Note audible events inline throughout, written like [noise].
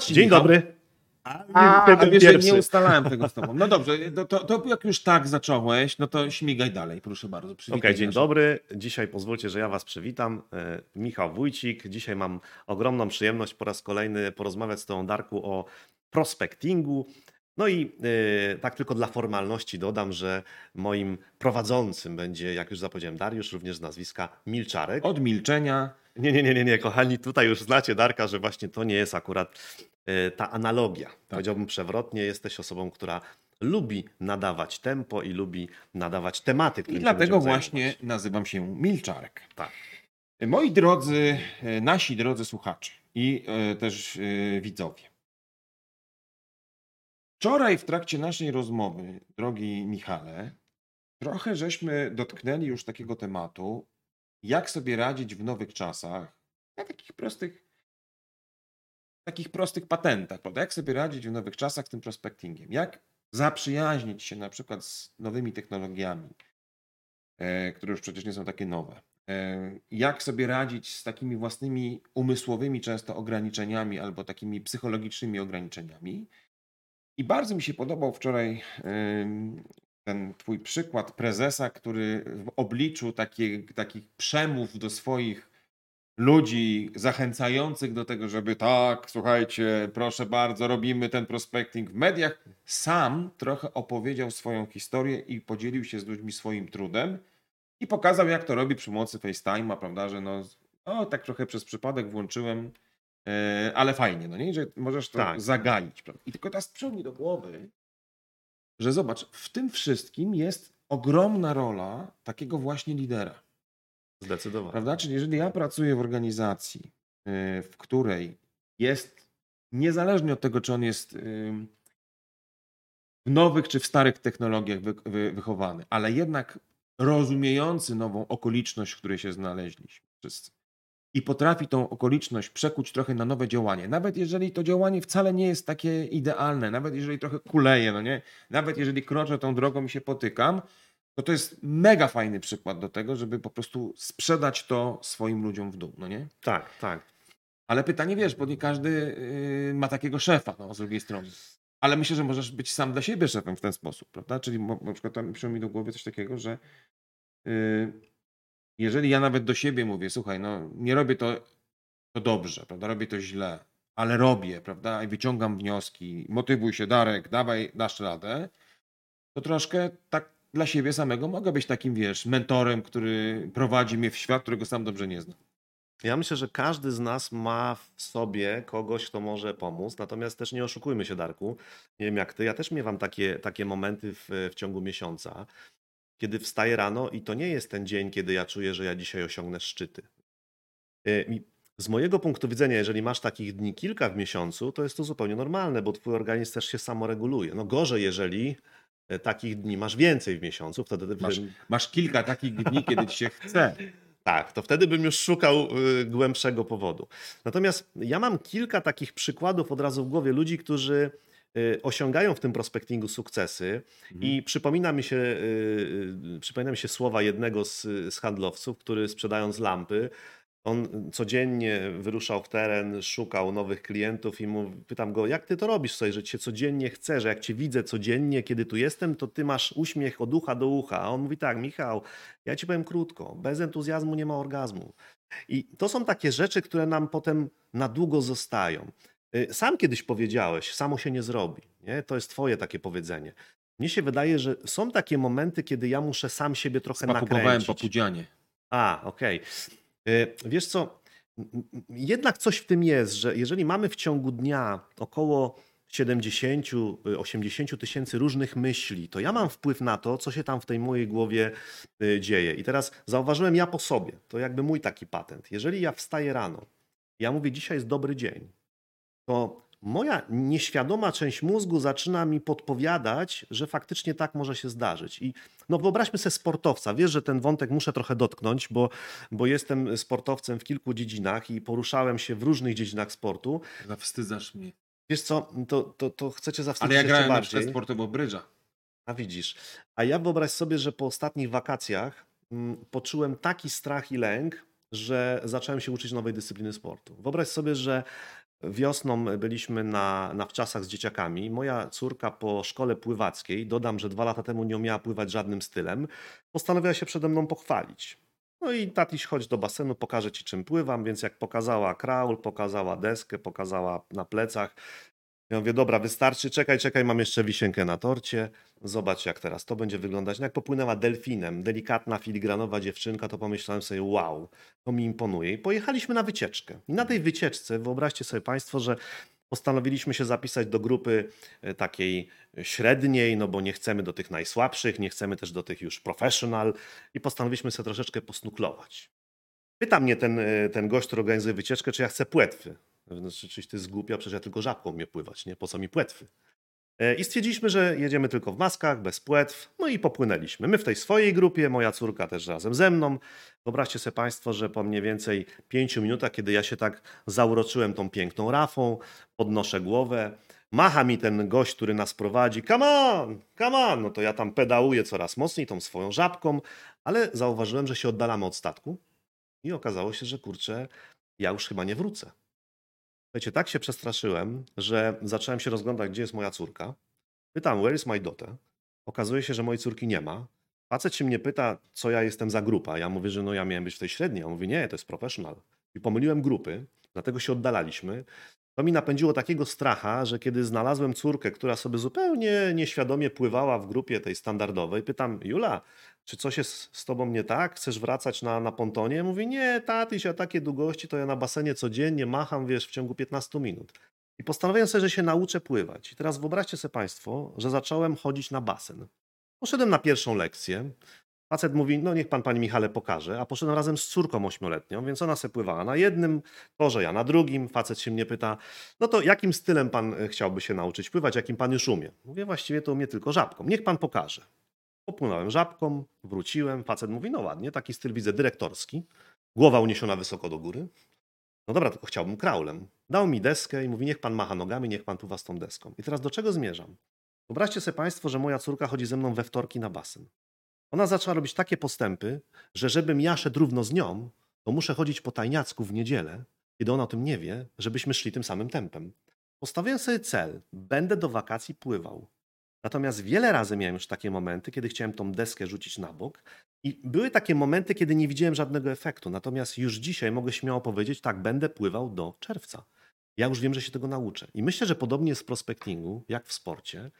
Zacznij, Dzień Michał. dobry. A, A, a wiesz, pierwszy. nie ustalałem tego z tobą. No dobrze, no to, to jak już tak zacząłeś, no to śmigaj dalej, proszę bardzo. Okej, przywitaj dzień naszych- dobry. Dzisiaj pozwólcie, że ja Was przywitam. E, Michał Wójcik. Dzisiaj mam ogromną przyjemność po raz kolejny porozmawiać z tą Darku o prospectingu. No i e, tak tylko dla formalności dodam, że moim prowadzącym będzie, jak już zapowiedziałem, Dariusz, również z nazwiska Milczarek. Od milczenia. Nie, nie, nie, nie, nie, kochani, tutaj już znacie Darka, że właśnie to nie jest akurat e, ta analogia. Powiedziałbym przewrotnie, jesteś osobą, która lubi nadawać tempo i lubi nadawać tematy, I dlatego właśnie zajmować. nazywam się Milczarek. Tak. Moi drodzy, e, nasi drodzy słuchacze i e, też widzowie. Wczoraj w trakcie naszej rozmowy, drogi Michale, trochę żeśmy dotknęli już takiego tematu, jak sobie radzić w nowych czasach na takich prostych, takich prostych patentach, prawda? Jak sobie radzić w nowych czasach z tym prospectingiem? Jak zaprzyjaźnić się na przykład z nowymi technologiami, e, które już przecież nie są takie nowe. E, Jak sobie radzić z takimi własnymi umysłowymi często ograniczeniami albo takimi psychologicznymi ograniczeniami. I bardzo mi się podobał wczoraj ten twój przykład prezesa, który w obliczu takie, takich przemów do swoich ludzi zachęcających do tego, żeby tak, słuchajcie, proszę bardzo, robimy ten prospecting w mediach, sam trochę opowiedział swoją historię i podzielił się z ludźmi swoim trudem i pokazał, jak to robi przy pomocy FaceTime'a, prawda, że no, o, tak trochę przez przypadek włączyłem, e, ale fajnie, no nie, że możesz to Tak. zagaić. Prawda? I tylko teraz przyszło mi do głowy, że zobacz, w tym wszystkim jest ogromna rola takiego właśnie lidera. Zdecydowanie. Prawda? Czyli jeżeli ja pracuję w organizacji, y, w której jest, niezależnie od tego, czy on jest y, w nowych czy w starych technologiach wy, wy, wychowany, ale jednak rozumiejący nową okoliczność, w której się znaleźliśmy wszyscy i potrafi tą okoliczność przekuć trochę na nowe działanie, nawet jeżeli to działanie wcale nie jest takie idealne, nawet jeżeli trochę kuleje, no nie? Nawet jeżeli kroczę tą drogą i się potykam, to to jest mega fajny przykład do tego, żeby po prostu sprzedać to swoim ludziom w dół, no nie? Tak, tak. Ale pytanie, wiesz, bo nie każdy yy, ma takiego szefa, no, z drugiej strony. Ale myślę, że możesz być sam dla siebie szefem w ten sposób, prawda? Czyli na przykład tam przyszło mi do głowy coś takiego, że yy, jeżeli ja nawet do siebie mówię, słuchaj, no nie robię to, to dobrze, prawda? Robię to źle, ale robię, prawda? I wyciągam wnioski, motywuj się, Darek, dawaj, dasz radę, to troszkę tak dla siebie samego mogę być takim, wiesz, mentorem, który prowadzi mnie w świat, którego sam dobrze nie znam. Ja myślę, że każdy z nas ma w sobie kogoś, kto może pomóc. Natomiast też nie oszukujmy się, Darku. Nie wiem jak ty, ja też miewam takie, takie momenty w, w ciągu miesiąca, kiedy wstaję rano i to nie jest ten dzień, kiedy ja czuję, że ja dzisiaj osiągnę szczyty. I Z mojego punktu widzenia, jeżeli masz takich dni kilka w miesiącu, to jest to zupełnie normalne, bo twój organizm też się samoreguluje. No gorzej, jeżeli y, takich dni masz więcej w miesiącu, wtedy Masz, masz kilka takich dni, kiedy ci się [laughs] chce. tak, to wtedy bym już szukał y, głębszego powodu. Natomiast ja mam kilka takich przykładów od razu w głowie ludzi, którzy osiągają w tym prospectingu sukcesy i przypomina mi się, y, y, przypomina mi się słowa jednego z, z handlowców, który sprzedając lampy, on codziennie wyruszał w teren, szukał nowych klientów i mu, pytam go, jak ty to robisz sobie, że cię codziennie chcę, że jak cię widzę codziennie, kiedy tu jestem, to ty masz uśmiech od ucha do ucha. A on mówi tak, Michał, ja ci powiem krótko, bez entuzjazmu nie ma orgazmu. I to są takie rzeczy, które nam potem na długo zostają. Y, Sam kiedyś powiedziałeś, samo się nie zrobi. Nie? To jest twoje takie powiedzenie. Mnie się wydaje, że są takie momenty, kiedy ja muszę sam siebie trochę Spakowałem nakręcić. papudzianie. A, okej. Y, Wiesz co, jednak coś w tym jest, że jeżeli mamy w ciągu dnia około 70-80 tysięcy różnych myśli, to ja mam wpływ na to, co się tam w tej mojej głowie y, dzieje. I teraz zauważyłem ja po sobie, to jakby mój taki patent. Jeżeli ja wstaję rano, ja mówię, dzisiaj jest dobry dzień, to moja nieświadoma część mózgu zaczyna mi podpowiadać, że faktycznie tak może się zdarzyć. I no wyobraźmy sobie sportowca. Wiesz, że ten wątek muszę trochę dotknąć, bo, bo jestem sportowcem w kilku dziedzinach i poruszałem się w różnych dziedzinach sportu. Zawstydzasz mnie. Wiesz co, to, to, to chcecie Ale zawstydzić ja jeszcze grałem na bardziej. przykład sportowo brydża. A widzisz. A ja wyobraź sobie, że po ostatnich wakacjach mm, poczułem taki strach i lęk, że zacząłem się uczyć nowej dyscypliny sportu. Wyobraź sobie, że Wiosną byliśmy na, na wczasach z dzieciakami. Moja córka po szkole pływackiej, dodam, że dwa lata temu nie umiała pływać żadnym stylem, postanowiła się przede mną pochwalić. No i tatiś, chodź do basenu, pokażę ci czym pływam, więc jak pokazała kraul, pokazała deskę, pokazała na plecach, ja mówię, dobra, wystarczy, czekaj, czekaj, mam jeszcze wisienkę na torcie. Zobacz, jak teraz to będzie wyglądać. No jak popłynęła delfinem, delikatna, filigranowa dziewczynka, to pomyślałem sobie, wow, to mi imponuje. I pojechaliśmy na wycieczkę. I na tej wycieczce, wyobraźcie sobie Państwo, że postanowiliśmy się zapisać do grupy e, takiej średniej, no bo nie chcemy do tych najsłabszych, nie chcemy też do tych już professional i postanowiliśmy sobie troszeczkę posnuklować. Pyta mnie ten, e, ten gość, który organizuje wycieczkę, czy ja chcę płetwy. Znaczy, czyś ty zgłupia, przecież ja tylko żabką mnie pływać, nie? Po co mi płetwy? E, I stwierdziliśmy, że jedziemy tylko w maskach, bez płetw, no i popłynęliśmy. My w tej swojej grupie, moja córka też razem ze mną. Wyobraźcie sobie Państwo, że po mniej więcej pięciu minutach, kiedy ja się tak zauroczyłem tą piękną rafą, podnoszę głowę, macha mi ten gość, który nas prowadzi, come on, come on, no to ja tam pedałuję coraz mocniej tą swoją żabką, ale zauważyłem, że się oddalamy od statku i okazało się, że kurczę, ja już chyba nie wrócę. Słuchajcie, tak się przestraszyłem, że zacząłem się rozglądać, gdzie jest moja córka. Pytam, where is my daughter? Okazuje się, że mojej córki nie ma. Facet się mnie pyta, co ja jestem za grupa. Ja mówię, że no ja miałem być w tej średniej. On mówi, nie, to jest professional. I pomyliłem grupy, dlatego się oddalaliśmy. To mi napędziło takiego stracha, że kiedy znalazłem córkę, która sobie zupełnie nieświadomie pływała w grupie tej standardowej, pytam, Jula, czy coś jest z tobą nie tak? Chcesz wracać na, na pontonie? Mówi, nie, tatyś, a takie długości to ja na basenie codziennie macham, wiesz, w ciągu 15 minut. I postanowiłem sobie, że się nauczę pływać. I teraz wyobraźcie sobie Państwo, że zacząłem chodzić na basen. Poszedłem na pierwszą lekcję. Facet mówi, no niech pan pani Michale pokaże, a poszedłem razem z córką ośmioletnią, więc ona se pływała na jednym torze, ja na drugim. Facet się mnie pyta, no to jakim stylem pan e, chciałby się nauczyć pływać, jakim pan już umie? Mówię, właściwie to umie tylko żabką, niech pan pokaże. Popłynąłem żabką, wróciłem, facet mówi, no ładnie, taki styl widzę dyrektorski, głowa uniesiona wysoko do góry. No dobra, tylko chciałbym kraulem. Dał mi deskę i mówi, niech pan macha nogami, niech pan pływa z tą deską. I teraz do czego zmierzam? Wyobraźcie sobie Państwo, że moja córka chodzi ze mną we wtorki na basen. Ona zaczęła robić takie postępy, że żebym ja szedł równo z nią, to muszę chodzić po tajniacku w niedzielę, kiedy ona o tym nie wie, żebyśmy szli tym samym tempem. Postawiłem sobie cel, będę do wakacji pływał. Natomiast wiele razy miałem już takie momenty, kiedy chciałem tą deskę rzucić na bok i były takie momenty, kiedy nie widziałem żadnego efektu. Natomiast już dzisiaj mogę śmiało powiedzieć, tak, będę pływał do czerwca. Ja już wiem, że się tego nauczę. I myślę, że podobnie jest w prospektingu, jak w sporcie,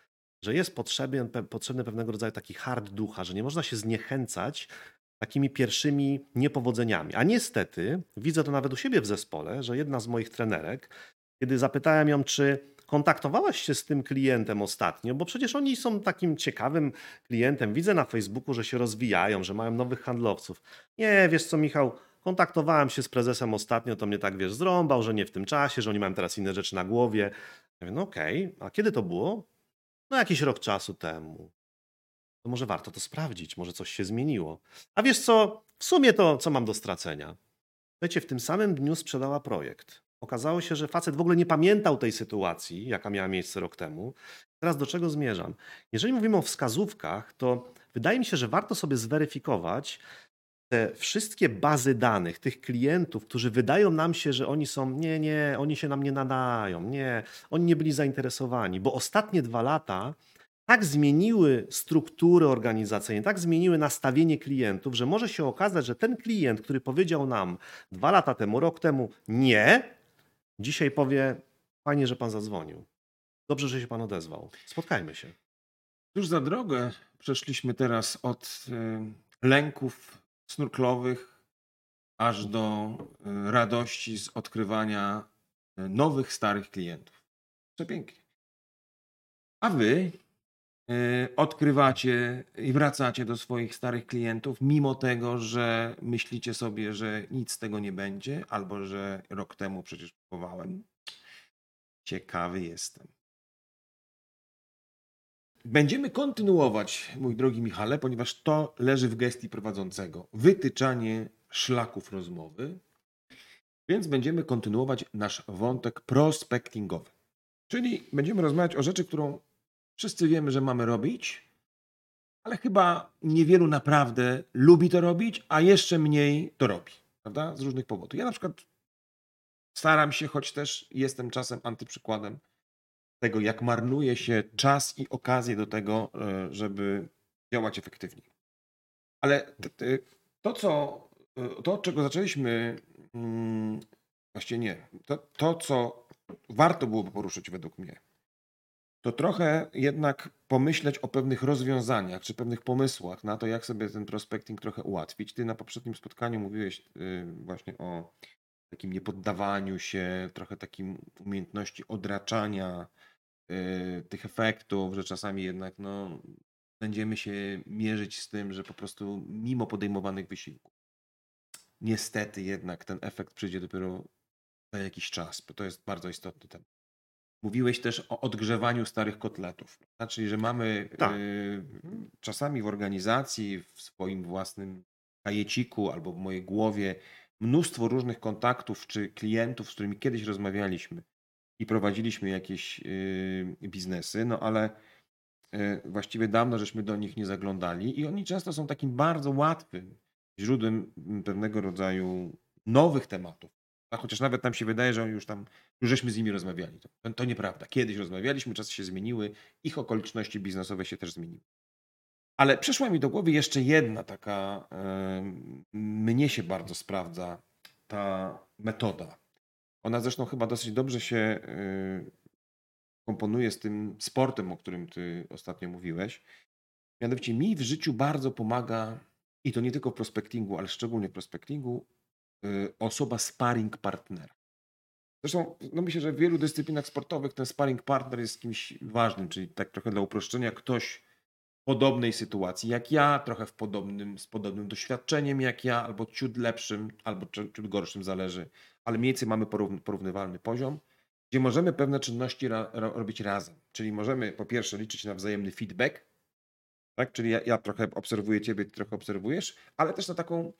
że jest potrzebny, potrzebny pewnego rodzaju taki hard ducha, że nie można się zniechęcać takimi pierwszymi niepowodzeniami. A niestety, widzę to nawet u siebie w zespole, że jedna z moich trenerek, kiedy zapytałem ją, czy kontaktowałaś się z tym klientem ostatnio, bo przecież oni są takim ciekawym klientem. Widzę na Facebooku, że się rozwijają, że mają nowych handlowców. Nie, wiesz co, Michał, kontaktowałem się z prezesem ostatnio, to mnie tak wiesz, zrąbał, że nie w tym czasie, że oni mają teraz inne rzeczy na głowie. Ja mówię, no okej, okay. a kiedy to było? No jakiś rok czasu temu. To może warto to sprawdzić, może coś się zmieniło. A wiesz co, w sumie to co mam do stracenia? Słuchajcie, w tym samym dniu sprzedała projekt. Okazało się, że facet w ogóle nie pamiętał tej sytuacji, jaka miała miejsce rok temu. Teraz do czego zmierzam? Jeżeli mówimy o wskazówkach, to wydaje mi się, że warto sobie zweryfikować te wszystkie bazy danych tych klientów, którzy wydają nam się, że oni są, nie, nie, oni się nam nie nadają, nie, oni nie byli zainteresowani, bo ostatnie dwa lata tak zmieniły struktury organizacyjne, tak zmieniły nastawienie klientów, że może się okazać, że ten klient, który powiedział nam dwa lata temu, rok temu nie, Dzisiaj powie, fajnie, że pan zadzwonił. Dobrze, że się pan odezwał. Spotkajmy się. Cóż za drogę przeszliśmy teraz od y, lęków snurklowych aż do y, radości z odkrywania y, nowych, starych klientów. Przepięknie. A wy odkrywacie i wracacie do swoich starych klientów, mimo tego, że myślicie sobie, że nic z tego nie będzie, albo że rok temu przecież kupowałem. Ciekawy jestem. Będziemy kontynuować, mój drogi Michale, ponieważ to leży w gestii prowadzącego. Wytyczanie szlaków rozmowy. Więc będziemy kontynuować nasz wątek prospectingowy. Czyli będziemy rozmawiać o rzeczy, którą wszyscy wiemy, że mamy robić, ale chyba niewielu naprawdę lubi to robić, a jeszcze mniej to robi. Prawda? Z różnych powodów. Ja na przykład staram się, choć też jestem czasem antyprzykładem tego, jak marnuje się czas i okazję do tego, e, żeby działać efektywnie. Ale to, co, e, to od czego zaczęliśmy, mm, właściwie nie, to, to, co warto byłoby poruszyć według mnie, to trochę jednak pomyśleć o pewnych rozwiązaniach czy pewnych pomysłach na to, jak sobie ten prospecting trochę ułatwić. Ty na poprzednim spotkaniu mówiłeś y, właśnie o takim niepoddawaniu się, trochę takim umiejętności odraczania y, tych efektów, że czasami jednak no, będziemy się mierzyć z tym, że po prostu mimo podejmowanych wysiłków, niestety jednak ten efekt przyjdzie dopiero za jakiś czas, bo to jest bardzo istotny temat. Mówiłeś też o odgrzewaniu starych kotletów, czyli że mamy tak. y, czasami w organizacji, w swoim własnym kajeciku albo w mojej głowie mnóstwo różnych kontaktów czy klientów, z którymi kiedyś rozmawialiśmy i prowadziliśmy jakieś y, biznesy, no ale y, właściwie dawno żeśmy do nich nie zaglądali i oni często są takim bardzo łatwym źródłem pewnego rodzaju nowych tematów a chociaż nawet nam się wydaje, że już tam, już żeśmy z nimi rozmawiali. To, to nieprawda. Kiedyś rozmawialiśmy, czasy się zmieniły, ich okoliczności biznesowe się też zmieniły. Ale przyszła mi do głowy jeszcze jedna taka, mnie się bardzo sprawdza ta metoda. Ona zresztą chyba dosyć dobrze się yy, komponuje z tym sportem, o którym ty ostatnio mówiłeś. Mianowicie mi w życiu bardzo pomaga, i to nie tylko w prospectingu, ale szczególnie w prospectingu, Y, osoba sparring partnera. Zresztą no myślę, że w wielu dyscyplinach sportowych ten sparring partner jest kimś ważnym, czyli tak trochę dla uproszczenia ktoś w podobnej sytuacji jak ja, trochę w podobnym, z podobnym doświadczeniem jak ja, albo ciut lepszym, albo ciut gorszym, zależy, ale mniej więcej mamy porównywalny poziom, gdzie możemy pewne czynności ra, robić razem. Czyli możemy po pierwsze liczyć na wzajemny feedback, tak? czyli ja, ja trochę obserwuję ciebie, ty trochę obserwujesz, ale też na taką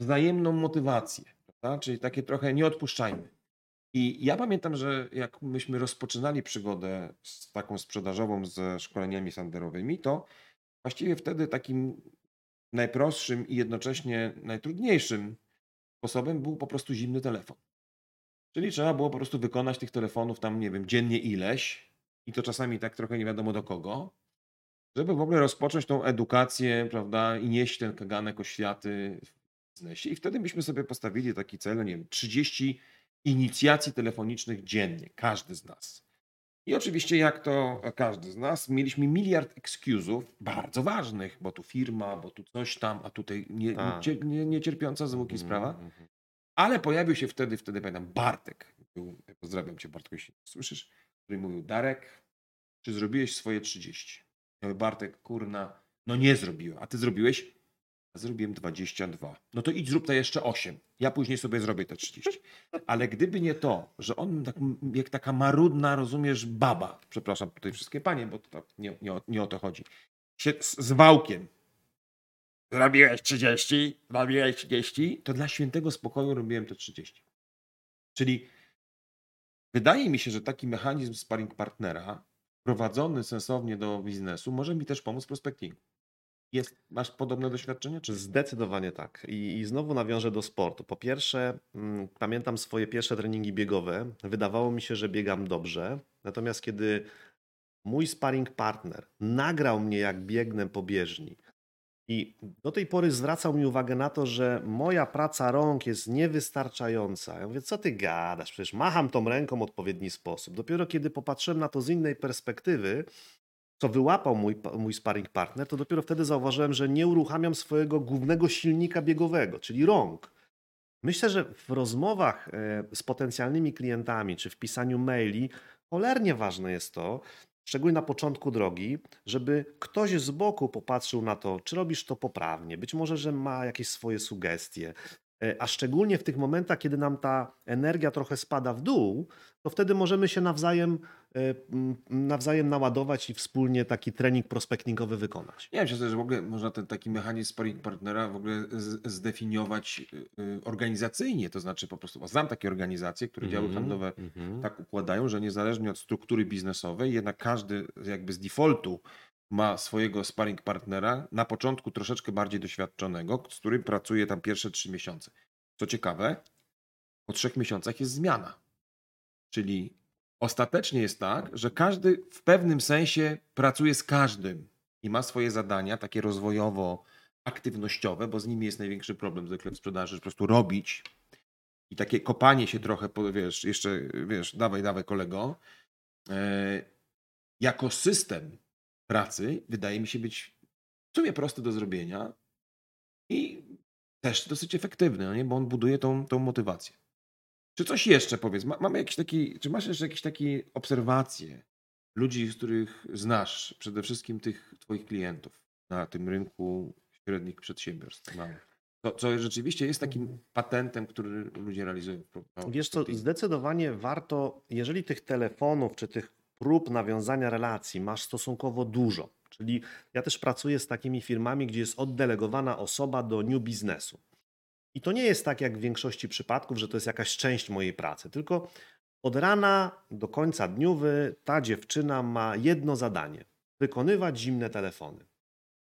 wzajemną motywację, czyli takie trochę nie odpuszczajmy. I ja pamiętam, że jak myśmy rozpoczynali przygodę z taką sprzedażową ze szkoleniami sanderowymi, to właściwie wtedy takim najprostszym i jednocześnie najtrudniejszym sposobem był po prostu zimny telefon. Czyli trzeba było po prostu wykonać tych telefonów tam, nie wiem, dziennie ileś i to czasami tak trochę nie wiadomo do kogo, żeby w ogóle rozpocząć tą edukację, prawda, i nieść ten kaganek oświaty biznesie i wtedy byśmy sobie postawili taki cel, no nie wiem, 30 inicjacji telefonicznych dziennie, każdy z nas. I oczywiście, jak to każdy z nas, mieliśmy miliard excusów, bardzo ważnych, bo tu firma, bo tu coś tam, a tutaj nie, tak. nie, nie, nie cierpiąca zwłoki mm, sprawa. Mm, mm. Ale pojawił się wtedy, wtedy pamiętam, Bartek. Był, pozdrawiam cię, Bartek, jeśli słyszysz, który mówił, Darek, czy zrobiłeś swoje 30? Ja mówię, Bartek, kurna, no nie zrobiłem. A ty zrobiłeś? Zrobiłem 22. No to idź zrób te jeszcze 8. Ja później sobie zrobię te 30. Ale gdyby nie to, że on tak, jak taka marudna, rozumiesz, baba, przepraszam tutaj wszystkie panie, bo to tak nie, nie, nie o to chodzi, się z, z wałkiem zrobiłeś 30, robiłeś 30, to dla świętego spokoju robiłem te 30. Czyli wydaje mi się, że taki mechanizm sparring partnera prowadzony sensownie do biznesu może mi też pomóc w prospectingu. Jest, masz podobne doświadczenie? Czy... Zdecydowanie tak. I, I znowu nawiążę do sportu. Po pierwsze, mm, pamiętam swoje pierwsze treningi biegowe. Wydawało mi się, że biegam dobrze. Natomiast kiedy mój sparring partner nagrał mnie, jak biegnę po bieżni, i do tej pory zwracał mi uwagę na to, że moja praca rąk jest niewystarczająca. Ja mówię, co ty gadasz? Przecież macham tą ręką w odpowiedni sposób. Dopiero kiedy popatrzyłem na to z innej perspektywy, co wyłapał mój, mój sparring partner, to dopiero wtedy zauważyłem, że nie uruchamiam swojego głównego silnika biegowego, czyli rąk. Myślę, że w rozmowach e, z potencjalnymi klientami czy w pisaniu maili cholernie ważne jest to, szczególnie na początku drogi, żeby ktoś z boku popatrzył na to, czy robisz to poprawnie. Być może, że ma jakieś swoje sugestie, a szczególnie w tych momentach, kiedy nam ta energia trochę spada w dół, to wtedy możemy się nawzajem, e, nawzajem naładować i wspólnie taki trening prospektingowy wykonać. Ja myślę, że w ogóle można ten taki mechanizm sparring partnera w ogóle zdefiniować y, organizacyjnie, to znaczy po prostu, znam takie organizacje, które działy -hmm, handlowe mm -hmm. tak układają, że niezależnie od struktury biznesowej, jednak każdy jakby z defaultu ma swojego sparring partnera, na początku troszeczkę bardziej doświadczonego, z którym pracuje tam pierwsze trzy miesiące. Co ciekawe, po trzech miesiącach jest zmiana. Czyli ostatecznie jest tak, że każdy w pewnym sensie pracuje z każdym i ma swoje zadania, takie rozwojowo-aktywnościowe, bo z nimi jest największy problem zwykle w sprzedaży, po prostu robić i takie kopanie się trochę, wiesz, jeszcze, wiesz, dawaj, dawaj kolego, e, jako system pracy wydaje mi się być w sumie prosty do zrobienia i też dosyć efektywny, no nie? bo on buduje tą, tą motywację. Czy coś jeszcze powiedz? mamy jakiś taki, czy masz jeszcze jakieś takie obserwacje ludzi, z których znasz, przede wszystkim tych twoich klientów na tym rynku średnich przedsiębiorstw małych? To, co rzeczywiście jest takim patentem, który ludzie realizują. Wiesz co, zdecydowanie warto, jeżeli tych telefonów czy tych prób nawiązania relacji masz stosunkowo dużo, czyli ja też pracuję z takimi firmami, gdzie jest oddelegowana osoba do new biznesu. I to nie jest tak jak w większości przypadków, że to jest jakaś część mojej pracy, tylko od rana do końca dniowy ta dziewczyna ma jedno zadanie: wykonywać zimne telefony.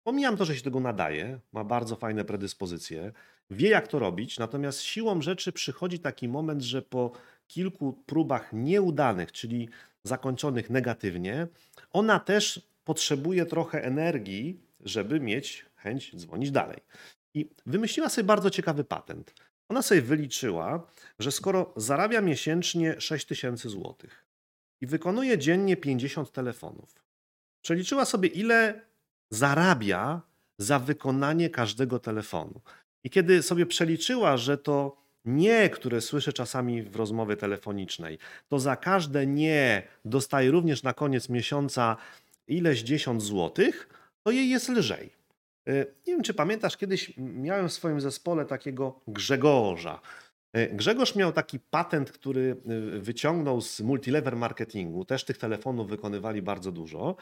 Pomijam to, że się tego nadaje, ma bardzo fajne predyspozycje, wie jak to robić, natomiast siłą rzeczy przychodzi taki moment, że po kilku próbach nieudanych, czyli zakończonych negatywnie, ona też potrzebuje trochę energii, żeby mieć chęć dzwonić dalej. I wymyśliła sobie bardzo ciekawy patent. Ona sobie wyliczyła, że skoro zarabia miesięcznie 6 tysięcy złotych i wykonuje dziennie 50 telefonów, przeliczyła sobie, ile zarabia za wykonanie każdego telefonu. I kiedy sobie przeliczyła, że to nie, które słyszę czasami w rozmowie telefonicznej, to za każde nie dostaje również na koniec miesiąca ileś dziesiąt złotych, to jej jest lżej. E, nie wiem, czy pamiętasz, kiedyś miałem w swoim zespole takiego Grzegorza. E, Grzegorz miał taki patent, który e, wyciągnął z multilever marketingu, też tych telefonów wykonywali bardzo dużo,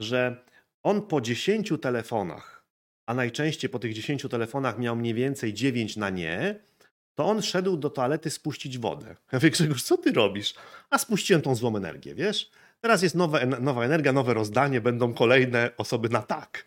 że on po 10 telefonach, a najczęściej po tych 10 telefonach miał mniej więcej 9 na nie, to on szedł do toalety spuścić wodę. Ja mówię, Grzegorz, co ty robisz? A spuściłem tą złą energię, wiesz? Teraz jest nowa, nowa energia, nowe rozdanie, będą kolejne osoby na tak.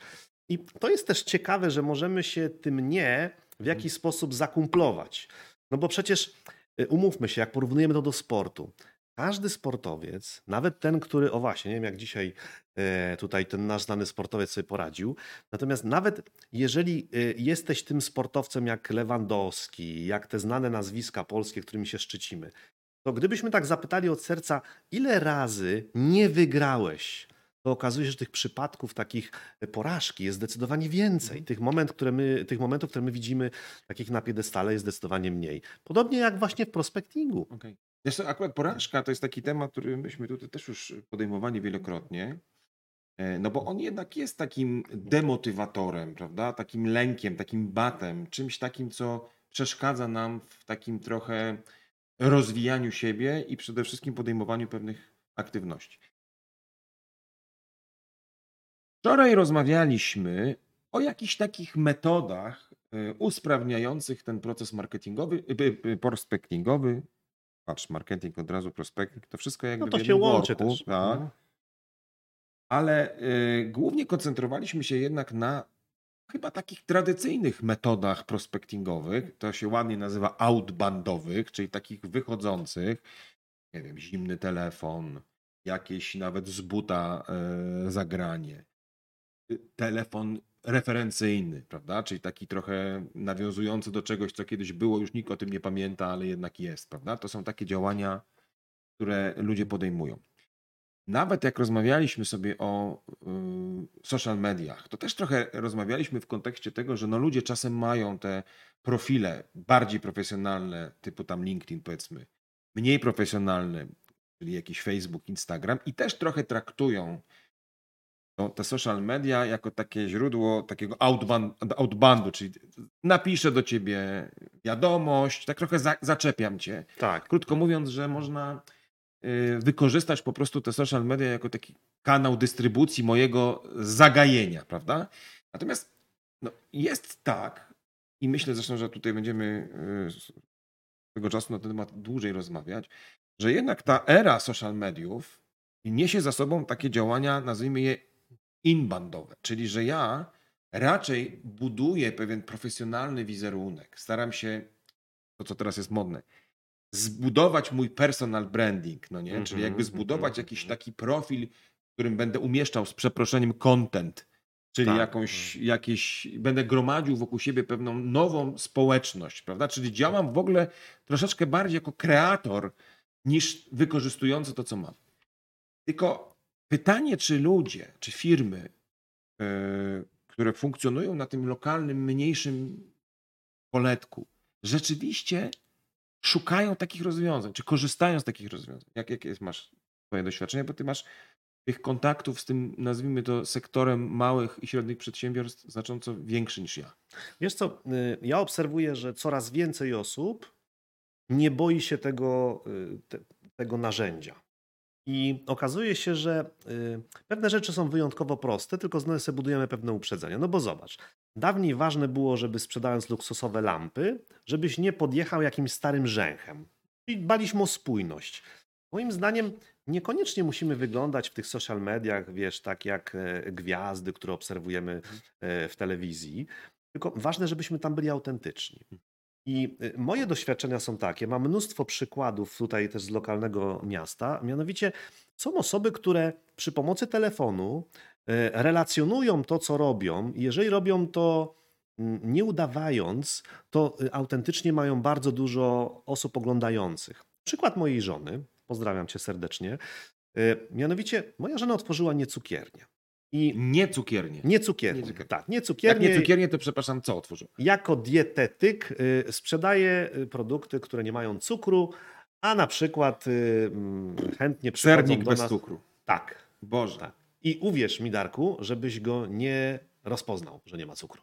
I to jest też ciekawe, że możemy się tym nie w jakiś sposób zakumplować. No bo przecież y, umówmy się, jak porównujemy to do sportu, każdy sportowiec, nawet ten, który, o właśnie, nie wiem jak dzisiaj e, tutaj ten nasz znany sportowiec sobie poradził, natomiast nawet jeżeli e, jesteś tym sportowcem jak Lewandowski, jak te znane nazwiska polskie, którymi się szczycimy, to gdybyśmy tak zapytali od serca, ile razy nie wygrałeś, to okazuje się, że tych przypadków takich porażki jest zdecydowanie więcej. Mhm. Tych, moment, które my, tych momentów, które my widzimy takich na piedestale jest zdecydowanie mniej. Podobnie jak właśnie w prospektingu. Okay. Co, akurat porażka to jest taki temat, który myśmy tutaj też już podejmowali wielokrotnie. E, no bo on jednak jest takim demotywatorem, prawda? Takim lękiem, takim batem, czymś takim, co przeszkadza nam w takim trochę rozwijaniu siebie i przede wszystkim podejmowaniu pewnych aktywności. Wczoraj rozmawialiśmy o jakichś takich metodach e, usprawniających ten proces marketingowy, e, prospectingowy, patrz, marketing od razu, prospecting, to wszystko jakby No to się łączy worku, też. tak. No. Ale y, głównie koncentrowaliśmy się jednak na chyba takich tradycyjnych metodach prospectingowych. To się ładnie nazywa outbandowych, czyli takich wychodzących. Nie wiem, zimny telefon, jakieś nawet z buta y, zagranie. Y, telefon referencyjny, prawda? Czyli taki trochę nawiązujący do czegoś, co kiedyś było, już nikt o tym nie pamięta, ale jednak jest, prawda? To są takie działania, które ludzie podejmują. Nawet jak rozmawialiśmy sobie o y, social mediach, to też trochę rozmawialiśmy w kontekście tego, że no ludzie czasem mają te profile bardziej profesjonalne, typu tam LinkedIn powiedzmy, mniej profesjonalne, czyli jakiś Facebook, Instagram i też trochę traktują te social media jako takie źródło takiego outband, outbandu, czyli napiszę do ciebie wiadomość, tak trochę za, zaczepiam cię. Tak. Krótko mówiąc, że można y, wykorzystać po prostu te social media jako taki kanał dystrybucji mojego zagajenia, prawda? Natomiast no, jest tak, i myślę zresztą, że tutaj będziemy y, tego czasu na ten temat dłużej rozmawiać, że jednak ta era social mediów niesie za sobą takie działania, nazwijmy je inbandowe, czyli że ja raczej buduję pewien profesjonalny wizerunek. Staram się, to co teraz jest modne, zbudować mój personal branding, no nie? Czyli Mhm, jakby zbudować mhm, jakiś mhm. taki profil, w którym będę umieszczał z przeproszeniem content, czyli Tak, jakąś, jakieś, będę gromadził wokół siebie pewną nową społeczność, prawda? Czyli działam w ogóle troszeczkę bardziej jako kreator niż wykorzystujący to, co mam. Tylko pytanie, czy ludzie, czy firmy, yy, które funkcjonują na tym lokalnym, mniejszym poletku, rzeczywiście szukają takich rozwiązań, czy korzystają z takich rozwiązań. Jak, jakie masz twoje doświadczenie? Bo ty masz tych kontaktów z tym, nazwijmy to, sektorem małych i średnich przedsiębiorstw znacząco większy niż ja. Wiesz co, y, ja obserwuję, że coraz więcej osób nie boi się tego, y, te, tego narzędzia. I okazuje się, że y, pewne rzeczy są wyjątkowo proste, tylko z sobie budujemy pewne uprzedzenia. No bo zobacz, dawniej ważne było, żeby sprzedając luksusowe lampy, żebyś nie podjechał jakimś starym rzęchem. I dbaliśmy o spójność. Moim zdaniem niekoniecznie musimy wyglądać w tych social mediach, wiesz, tak jak e, gwiazdy, które obserwujemy e, w telewizji, tylko ważne, żebyśmy tam byli autentyczni. I y, moje doświadczenia są takie, mam mnóstwo przykładów tutaj też z lokalnego miasta, mianowicie są osoby, które przy pomocy telefonu e, relacjonują to, co robią. Jeżeli robią to mm, nie udawając, to y, autentycznie mają bardzo dużo osób oglądających. Przykład mojej żony, pozdrawiam cię serdecznie. Mianowicie moja żona otworzyła niecukiernię. I Nie cukiernie. nie cukiernię. Nie cukiernię. Tak, nie Jak cukiernię. nie cukiernie, to przepraszam, co otworzył? Jako dietetyk y, sprzedaje y, produkty, które nie mają cukru, a na przykład y, mm, chętnie przychodzą Sernik do bez nas. cukru. Tak. Boże. Tak. I uwierz mi, Darku, żebyś go nie rozpoznał, że nie ma cukru.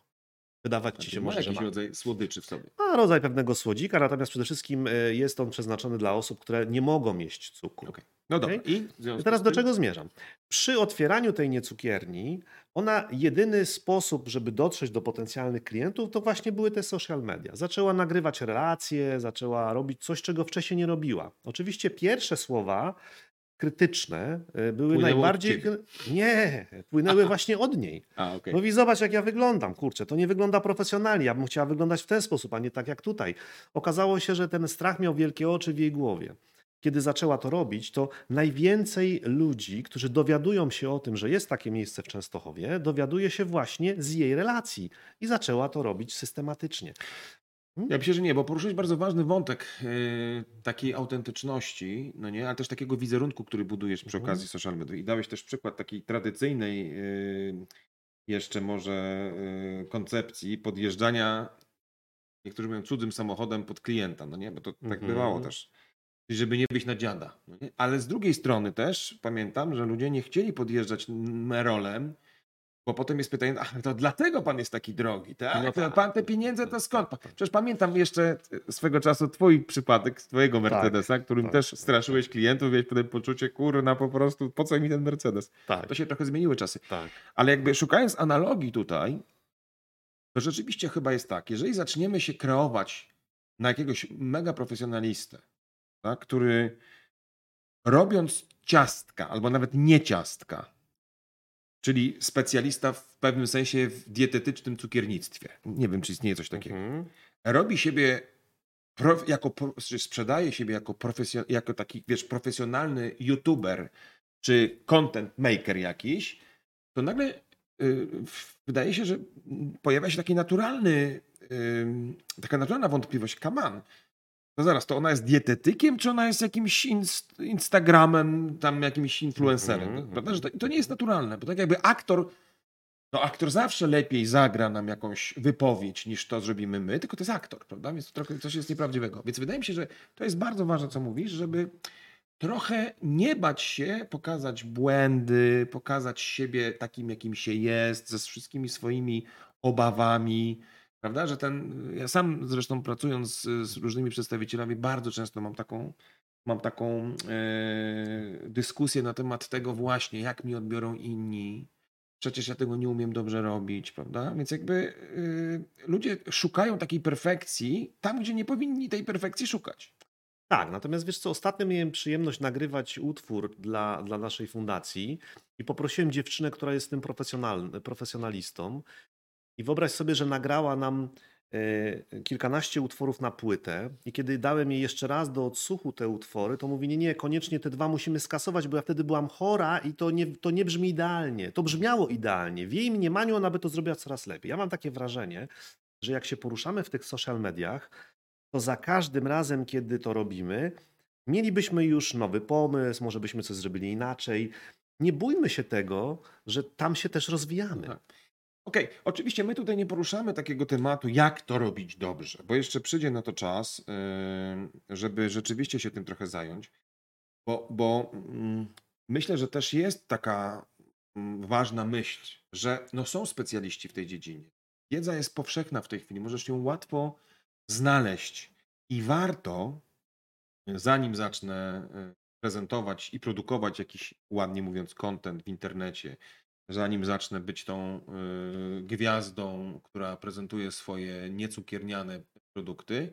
Wydawać ci Znaczy, się może, że jakiś ma. rodzaj słodyczy w sobie. Ma rodzaj pewnego słodzika, natomiast przede wszystkim y, jest on przeznaczony dla osób, które nie mogą jeść cukru. Okej. No dobra. Okej. I teraz do czego zmierzam? Przy otwieraniu tej niecukierni, ona jedyny sposób, żeby dotrzeć do potencjalnych klientów, to właśnie były te social media. Zaczęła nagrywać relacje, zaczęła robić coś, czego wcześniej nie robiła. Oczywiście pierwsze słowa krytyczne y, były Płynęły najbardziej. Nie, płynęły właśnie od niej. A, okej. Mówi, zobacz jak ja wyglądam, kurczę, to nie wygląda profesjonalnie, ja bym chciała wyglądać w ten sposób, a nie tak jak tutaj. Okazało się, że ten strach miał wielkie oczy w jej głowie. Kiedy zaczęła to robić, to najwięcej ludzi, którzy dowiadują się o tym, że jest takie miejsce w Częstochowie, dowiaduje się właśnie z jej relacji i zaczęła to robić systematycznie. Ja myślę, że nie, bo poruszyłeś bardzo ważny wątek yy, takiej autentyczności, no nie, ale też takiego wizerunku, który budujesz przy Mhm. okazji social media. I dałeś też przykład takiej tradycyjnej yy, jeszcze może yy, koncepcji podjeżdżania, niektórzy mówią cudzym samochodem pod klienta, no nie, bo to tak Mhm. bywało też. Czyli żeby nie być na dziada. No nie? Ale z drugiej strony też pamiętam, że ludzie nie chcieli podjeżdżać merolem, bo potem jest pytanie, ach, to dlatego pan jest taki drogi, tak? No tak. Pan te pieniądze to skąd? pan? Przecież pamiętam jeszcze swego czasu twój przypadek z twojego Mercedesa, którym tak, też tak, straszyłeś klientów, miałeś potem poczucie, kurna, po prostu, po co mi ten Mercedes? Tak, To się trochę zmieniły czasy. tak. Ale jakby szukając analogii tutaj, to rzeczywiście chyba jest tak, jeżeli zaczniemy się kreować na jakiegoś mega profesjonalistę, tak, który robiąc ciastka, albo nawet nie ciastka, czyli specjalista w pewnym sensie w dietetycznym cukiernictwie, nie wiem, czy istnieje coś takiego, Mhm. robi siebie prof, jako, sprzedaje siebie jako, profesjon, jako taki, wiesz, profesjonalny youtuber, czy content maker jakiś, to nagle y, wydaje się, że pojawia się taki naturalny, taka naturalna wątpliwość, kaman. No zaraz, to ona jest dietetykiem, czy ona jest jakimś inst, Instagramem, tam jakimś influencerem? Mhm, Prawda? Że to, to nie jest naturalne, bo tak jakby aktor, no aktor zawsze lepiej zagra nam jakąś wypowiedź niż to zrobimy my, tylko to jest aktor, prawda? Więc to trochę coś jest nieprawdziwego. Więc wydaje mi się, że to jest bardzo ważne, co mówisz, żeby trochę nie bać się pokazać błędy, pokazać siebie takim, jakim się jest, ze wszystkimi swoimi obawami, prawda? Że ten, ja sam zresztą pracując z, różnymi przedstawicielami, bardzo często mam taką, mam taką e, dyskusję na temat tego właśnie, jak mi odbiorą inni. Przecież ja tego nie umiem dobrze robić, prawda? Więc jakby e, ludzie szukają takiej perfekcji tam, gdzie nie powinni tej perfekcji szukać. Tak, natomiast wiesz co, ostatnio miałem przyjemność nagrywać utwór dla, dla naszej fundacji i poprosiłem dziewczynę, która jest tym profesjonal, profesjonalistą i wyobraź sobie, że nagrała nam e, kilkanaście utworów na płytę i kiedy dałem jej jeszcze raz do odsłuchu te utwory, to mówi, nie, nie, koniecznie te dwa musimy skasować, bo ja wtedy byłam chora i to nie, to nie brzmi idealnie. To brzmiało idealnie. W jej mniemaniu ona by to zrobiła coraz lepiej. Ja mam takie wrażenie, że jak się poruszamy w tych social mediach, to za każdym razem, kiedy to robimy, mielibyśmy już nowy pomysł, może byśmy coś zrobili inaczej. Nie bójmy się tego, że tam się też rozwijamy. Tak. Okej, oczywiście my tutaj nie poruszamy takiego tematu, jak to robić dobrze, bo jeszcze przyjdzie na to czas, żeby rzeczywiście się tym trochę zająć, bo, bo mm, myślę, że też jest taka mm, ważna myśl, że no są specjaliści w tej dziedzinie. Wiedza jest powszechna w tej chwili, możesz ją łatwo znaleźć i warto, zanim zacznę y, prezentować i produkować jakiś, ładnie mówiąc, content w internecie, zanim zacznę być tą y, gwiazdą, która prezentuje swoje niecukierniane produkty,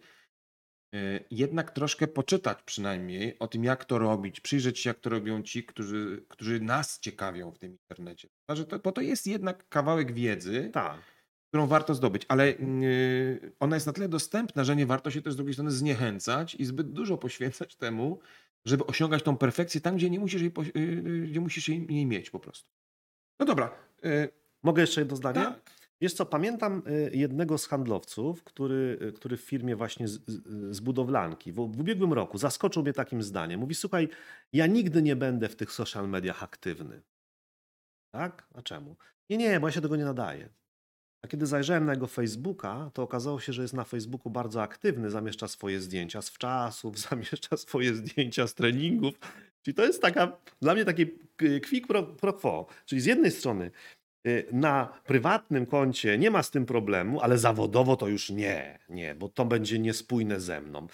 y, jednak troszkę poczytać przynajmniej o tym, jak to robić, przyjrzeć się, jak to robią ci, którzy, którzy nas ciekawią w tym internecie. To, bo to jest jednak kawałek wiedzy, Tak. którą warto zdobyć, ale yy, ona jest na tyle dostępna, że nie warto się też z drugiej strony zniechęcać i zbyt dużo poświęcać temu, żeby osiągać tą perfekcję tam, gdzie nie musisz jej, gdzie musisz jej mieć po prostu. No dobra. Yy, Mogę jeszcze jedno zdanie? tak. Wiesz co, pamiętam y, jednego z handlowców, który, y, który w firmie właśnie z, z, z budowlanki w, w ubiegłym roku zaskoczył mnie takim zdaniem. Mówi, słuchaj, ja nigdy nie będę w tych social mediach aktywny. Tak? A czemu? Nie, nie, bo ja się tego nie nadaję. A kiedy zajrzałem na jego Facebooka, to okazało się, że jest na Facebooku bardzo aktywny, zamieszcza swoje zdjęcia z wczasów, [laughs] zamieszcza swoje zdjęcia z treningów. Czyli to jest taka, dla mnie taki quick pro, pro quo. Czyli z jednej strony y, na prywatnym koncie nie ma z tym problemu, ale zawodowo to już nie, nie, bo to będzie niespójne ze mną.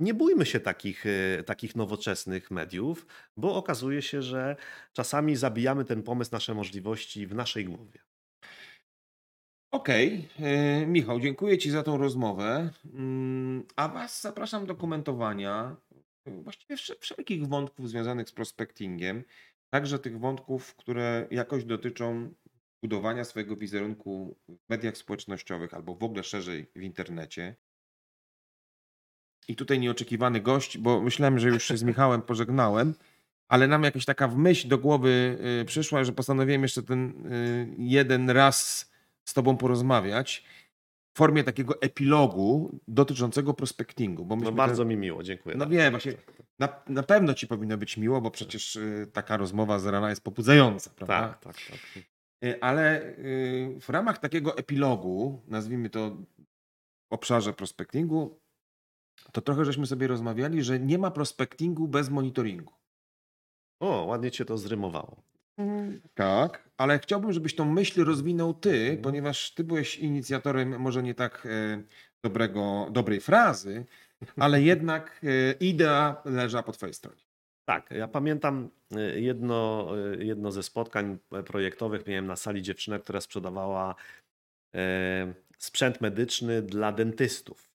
Nie bójmy się takich, y, takich nowoczesnych mediów, bo okazuje się, że czasami zabijamy ten pomysł, nasze możliwości w naszej głowie. Okej, yy, Michał, dziękuję Ci za tą rozmowę. Mm, A Was zapraszam do komentowania właściwie wsze- wszelkich wątków związanych z prospectingiem, także tych wątków, które jakoś dotyczą budowania swojego wizerunku w mediach społecznościowych albo w ogóle szerzej w internecie. I tutaj nieoczekiwany gość, bo myślałem, że już się z [laughs] Michałem pożegnałem, ale nam jakaś taka w myśl do głowy y, przyszła, że postanowiłem jeszcze ten y, jeden raz z Tobą porozmawiać w formie takiego epilogu dotyczącego prospectingu. Bo No bardzo ten- mi miło, dziękuję. No wiem, właśnie na, na pewno Ci powinno być miło, bo przecież y, taka rozmowa z rana jest pobudzająca, prawda? Tak, tak, tak. Y, Ale y, w ramach takiego epilogu, nazwijmy to w obszarze prospectingu, to trochę żeśmy sobie rozmawiali, że nie ma prospectingu bez monitoringu. O, ładnie cię to zrymowało. Tak, ale chciałbym, żebyś tą myśl rozwinął ty, Mhm. ponieważ ty byłeś inicjatorem może nie tak e, dobrego, dobrej frazy, ale [laughs] jednak e, idea leża po twojej stronie. Tak, ja pamiętam y, jedno, jedno ze spotkań e, projektowych. Miałem na sali dziewczynę, która sprzedawała e, sprzęt medyczny dla dentystów.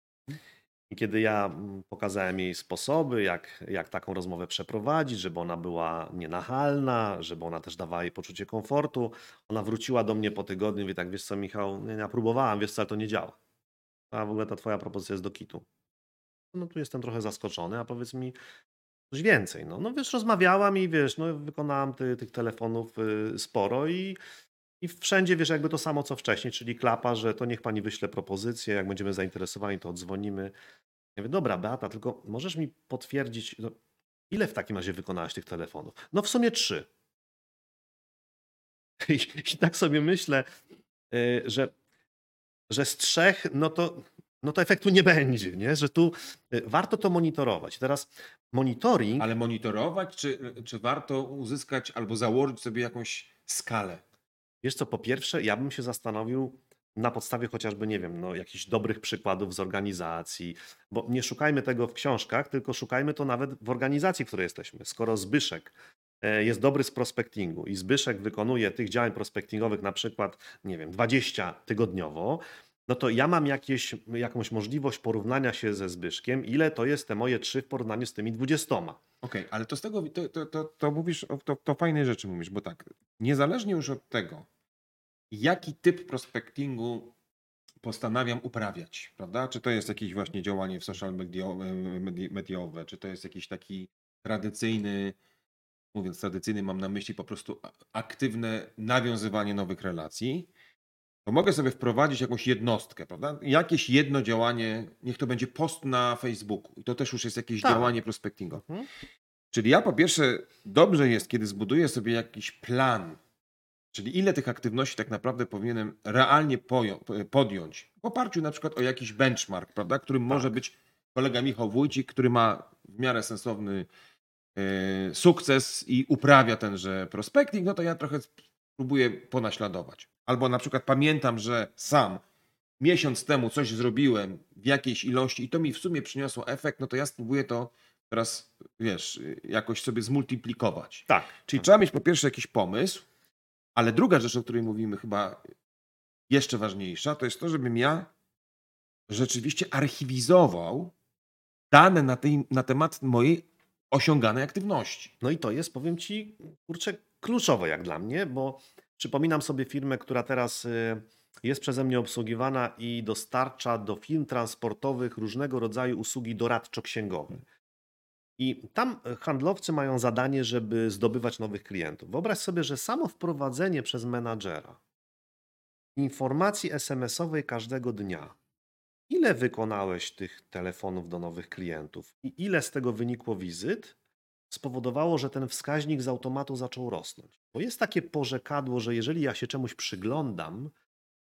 I kiedy ja mm, pokazałem jej sposoby, jak, jak taką rozmowę przeprowadzić, żeby ona była nienachalna, żeby ona też dawała jej poczucie komfortu, ona wróciła do mnie po tygodniu i mówi tak, wiesz co Michał, ja próbowałam, wiesz co, ale to nie działa. A w ogóle ta twoja propozycja jest do kitu. No tu jestem trochę zaskoczony, a powiedz mi, coś więcej. No, no wiesz, rozmawiałam i wiesz, no wykonałam ty, tych telefonów y, sporo i, i wszędzie wiesz jakby to samo co wcześniej, czyli klapa, że to niech pani wyśle propozycję, jak będziemy zainteresowani to odzwonimy. Ja mówię, dobra Beata, tylko możesz mi potwierdzić, no, ile w takim razie wykonałaś tych telefonów? No w sumie trzy. [laughs] I, i tak sobie myślę, y, że, że z trzech, no to, no to efektu nie będzie, nie? że tu y, warto to monitorować. Teraz monitoring, Ale monitorować, czy, czy warto uzyskać albo założyć sobie jakąś skalę? Wiesz co, po pierwsze, ja bym się zastanowił na podstawie chociażby, nie wiem, no, jakichś dobrych przykładów z organizacji, bo nie szukajmy tego w książkach, tylko szukajmy to nawet w organizacji, w której jesteśmy. Skoro Zbyszek e, jest dobry z prospectingu i Zbyszek wykonuje tych działań prospectingowych na przykład, nie wiem, 20 tygodniowo, no to ja mam jakieś, jakąś możliwość porównania się ze Zbyszkiem, ile to jest te moje trzy w porównaniu z tymi 20. Okej, ale to z tego, to, to, to, to mówisz, to, to fajnej rzeczy mówisz, bo tak, niezależnie już od tego, jaki typ prospectingu postanawiam uprawiać, prawda? Czy to jest jakieś właśnie działanie w social mediowe, medi- mediowe, czy to jest jakiś taki tradycyjny, mówiąc tradycyjny, mam na myśli po prostu aktywne nawiązywanie nowych relacji, to mogę sobie wprowadzić jakąś jednostkę, prawda? Jakieś jedno działanie, niech to będzie post na Facebooku. I to też już jest jakieś Tak. działanie prospectingowe. Mhm. Czyli ja po pierwsze, dobrze jest, kiedy zbuduję sobie jakiś plan, czyli ile tych aktywności tak naprawdę powinienem realnie podjąć, w oparciu na przykład o jakiś benchmark, prawda, którym może Tak. być kolega Michał Wójcik, który ma w miarę sensowny e, sukces i uprawia tenże prospecting, no to ja trochę próbuję ponaśladować. Albo na przykład pamiętam, że sam miesiąc temu coś zrobiłem w jakiejś ilości i to mi w sumie przyniosło efekt, no to ja spróbuję to teraz, wiesz, jakoś sobie zmultiplikować. Tak. Czyli tak. trzeba mieć po pierwsze jakiś pomysł, ale druga rzecz, o której mówimy chyba jeszcze ważniejsza, to jest to, żebym ja rzeczywiście archiwizował dane na, tej, na temat mojej osiąganej aktywności. No i to jest, powiem ci, kurczę, kluczowe jak dla mnie, bo przypominam sobie firmę, która teraz y, jest przeze mnie obsługiwana i dostarcza do firm transportowych różnego rodzaju usługi doradczo-księgowe. I tam handlowcy mają zadanie, żeby zdobywać nowych klientów. Wyobraź sobie, że samo wprowadzenie przez menadżera informacji SMS-owej każdego dnia, ile wykonałeś tych telefonów do nowych klientów i ile z tego wynikło wizyt, spowodowało, że ten wskaźnik z automatu zaczął rosnąć. Bo jest takie porzekadło, że jeżeli ja się czemuś przyglądam,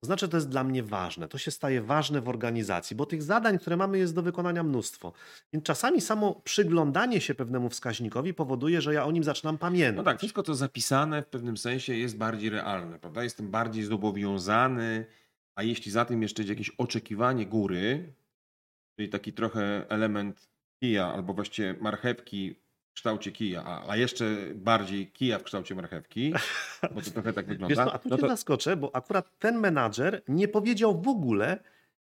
to znaczy, to jest dla mnie ważne. To się staje ważne w organizacji, bo tych zadań, które mamy, jest do wykonania mnóstwo. Więc czasami samo przyglądanie się pewnemu wskaźnikowi powoduje, że ja o nim zaczynam pamiętać. No tak, wszystko co zapisane w pewnym sensie jest bardziej realne, prawda? Jestem bardziej zobowiązany, a jeśli za tym jeszcze jakieś oczekiwanie góry, czyli taki trochę element kija, albo właściwie marchewki kształcie kija, a, a jeszcze bardziej kija w kształcie marchewki, bo to trochę tak Wiesz wygląda. co, a tu no cię to, zaskoczę, bo akurat ten menadżer nie powiedział w ogóle,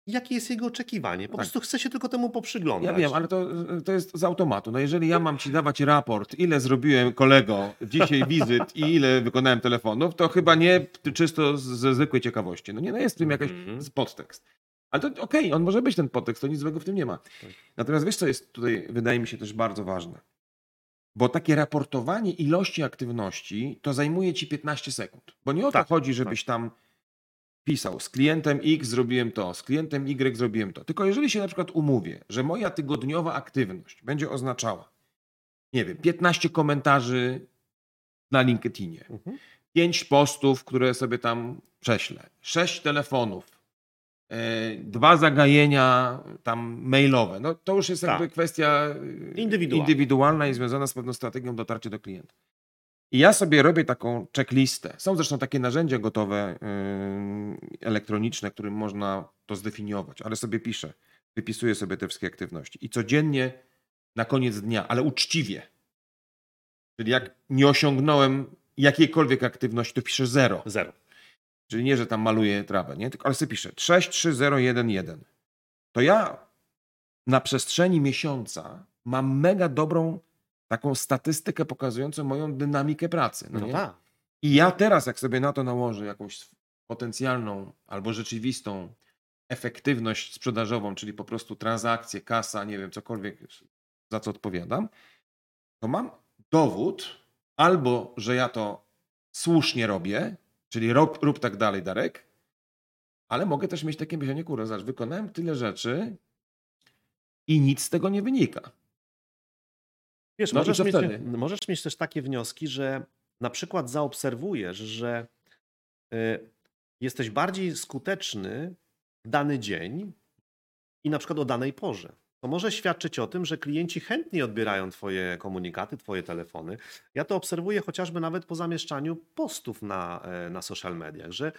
jakie jest jego oczekiwanie. Po Tak. prostu chce się tylko temu poprzyglądać. ja wiem, ale to, to jest z automatu. No jeżeli ja mam ci dawać raport, ile zrobiłem kolego dzisiaj wizyt i ile wykonałem telefonów, to chyba nie czysto ze zwykłej ciekawości. No nie, no jest w tym jakaś Mhm. podtekst. Ale to okej, on może być ten podtekst, to nic złego w tym nie ma. Tak. Natomiast wiesz, co jest tutaj, wydaje mi się też bardzo ważne? Bo takie raportowanie ilości aktywności to zajmuje ci 15 sekund. Bo nie o Tak, to chodzi, żebyś tam pisał, z klientem X zrobiłem to, z klientem Y zrobiłem to. Tylko jeżeli się na przykład umówię, że moja tygodniowa aktywność będzie oznaczała, nie wiem, 15 komentarzy na LinkedInie, Mhm. 5 postów, które sobie tam prześlę, 6 telefonów, dwa zagajenia tam mailowe. No to już jest Tak. jakby kwestia e, Indywidualna. indywidualna i związana z pewną strategią dotarcia do klienta. I ja sobie robię taką checklistę. Są zresztą takie narzędzia gotowe, yy, elektroniczne, którym można to zdefiniować, ale sobie piszę, wypisuję sobie te wszystkie aktywności. I codziennie na koniec dnia, ale uczciwie. Czyli jak nie osiągnąłem jakiejkolwiek aktywności, to piszę zero. Zero. Czyli nie, że tam maluję trawę, nie? Tylko, ale sobie piszę 6, 3, 0, 1, 1. To ja na przestrzeni miesiąca mam mega dobrą taką statystykę pokazującą moją dynamikę pracy. No No, tak. I ja teraz, jak sobie na to nałożę jakąś potencjalną albo rzeczywistą efektywność sprzedażową, czyli po prostu transakcje, kasa, nie wiem, cokolwiek, za co odpowiadam, to mam dowód albo, że ja to słusznie robię, czyli rób, rób tak dalej, Darek, ale mogę też mieć takie myślenie, kurwa, zobacz, wykonałem tyle rzeczy i nic z tego nie wynika. Wiesz, No możesz, mieć, wtedy? możesz mieć też takie wnioski, że na przykład zaobserwujesz, że y, jesteś bardziej skuteczny w dany dzień i na przykład o danej porze. To może świadczyć o tym, że klienci chętniej odbierają Twoje komunikaty, Twoje telefony. Ja to obserwuję chociażby nawet po zamieszczaniu postów na, e, na social mediach, że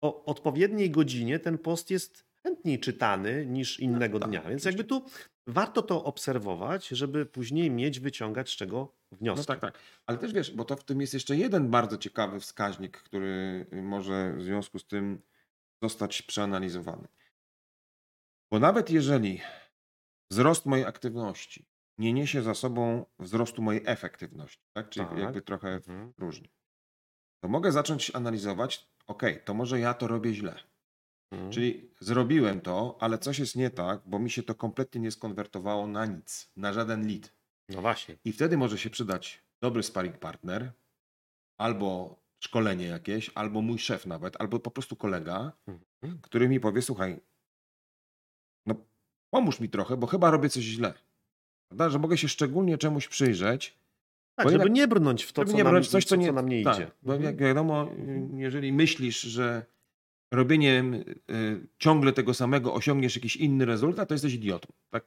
o odpowiedniej godzinie ten post jest chętniej czytany niż innego tak, dnia. Więc jakby tu warto to obserwować, żeby później mieć, wyciągać z czego wnioski. No tak, tak. Ale też wiesz, bo to w tym jest jeszcze jeden bardzo ciekawy wskaźnik, który może w związku z tym zostać przeanalizowany. Bo nawet jeżeli wzrost mojej aktywności nie niesie za sobą wzrostu mojej efektywności, tak? czyli Tak. jakby trochę Mhm. różnie, to mogę zacząć analizować, ok, to może ja to robię źle. Mhm. Czyli zrobiłem to, ale coś jest nie tak, bo mi się to kompletnie nie skonwertowało na nic, na żaden lead. No właśnie. I wtedy może się przydać dobry sparring partner, albo szkolenie jakieś, albo mój szef nawet, albo po prostu kolega, Mhm. który mi powie, słuchaj, pomóż mi trochę, bo chyba robię coś źle. Prawda? Że mogę się szczególnie czemuś przyjrzeć, Tak, Bo żeby jednak- nie brnąć w to, co, nie nam, coś, co co, nie, co nam nie tak, idzie. Bo Mhm. jak wiadomo, y, jeżeli myślisz, że robieniem y, ciągle tego samego osiągniesz jakiś inny rezultat, to jesteś idiotą. Tak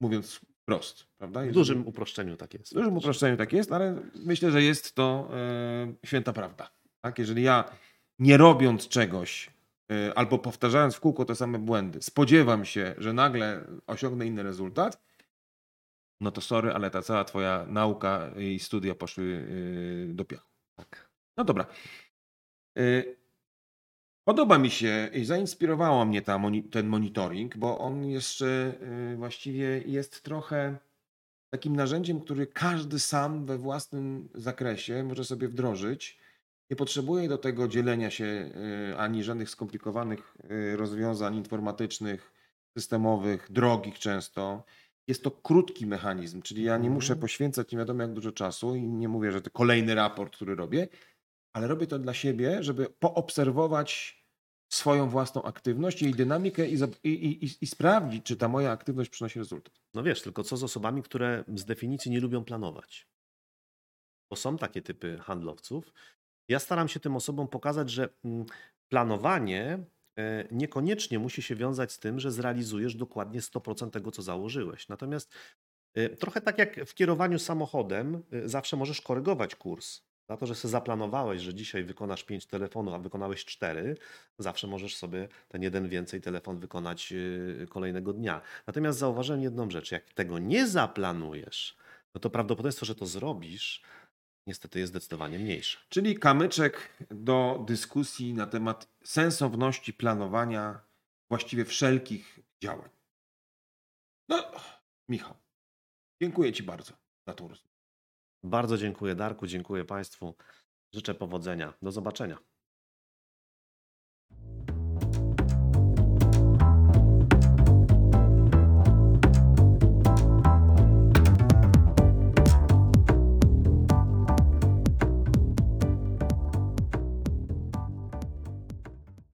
mówiąc wprost. Prawda? W dużym uproszczeniu tak jest. w dużym uproszczeniu tak jest, ale myślę, że jest to e, święta prawda. Tak? Jeżeli ja nie robiąc czegoś e, albo powtarzając w kółko te same błędy, spodziewam się, że nagle osiągnę inny rezultat, no to sorry, ale ta cała twoja nauka i studia poszły e, do piachu. Tak. No dobra. E, Podoba mi się i zainspirowało mnie ta, ten monitoring, bo on jeszcze właściwie jest trochę takim narzędziem, który każdy sam we własnym zakresie może sobie wdrożyć. Nie potrzebuje do tego dzielenia się y, ani żadnych skomplikowanych y, rozwiązań informatycznych, systemowych, drogich często. Jest to krótki mechanizm, czyli ja nie Mhm. muszę poświęcać nie wiadomo jak dużo czasu i nie mówię, że to kolejny raport, który robię, ale robię to dla siebie, żeby poobserwować swoją własną aktywność, jej dynamikę i, i, i, i sprawdzić, czy ta moja aktywność przynosi rezultat. No wiesz, tylko co z osobami, które z definicji nie lubią planować? Bo są takie typy handlowców. Ja staram się tym osobom pokazać, że mm, planowanie e, niekoniecznie musi się wiązać z tym, że zrealizujesz dokładnie 100% tego, co założyłeś. Natomiast e, trochę tak jak w kierowaniu samochodem, e, zawsze możesz korygować kurs. Za to, że sobie zaplanowałeś, że dzisiaj wykonasz 5 telefonów, a wykonałeś 4, zawsze możesz sobie ten jeden więcej telefon wykonać kolejnego dnia. Natomiast zauważyłem jedną rzecz, jak tego nie zaplanujesz, no to prawdopodobieństwo, że to zrobisz, niestety jest zdecydowanie mniejsze. Czyli kamyczek do dyskusji na temat sensowności planowania właściwie wszelkich działań. No, Michał, dziękuję Ci bardzo za tą rozmowę. Bardzo dziękuję Darku, dziękuję Państwu. Życzę powodzenia. Do zobaczenia.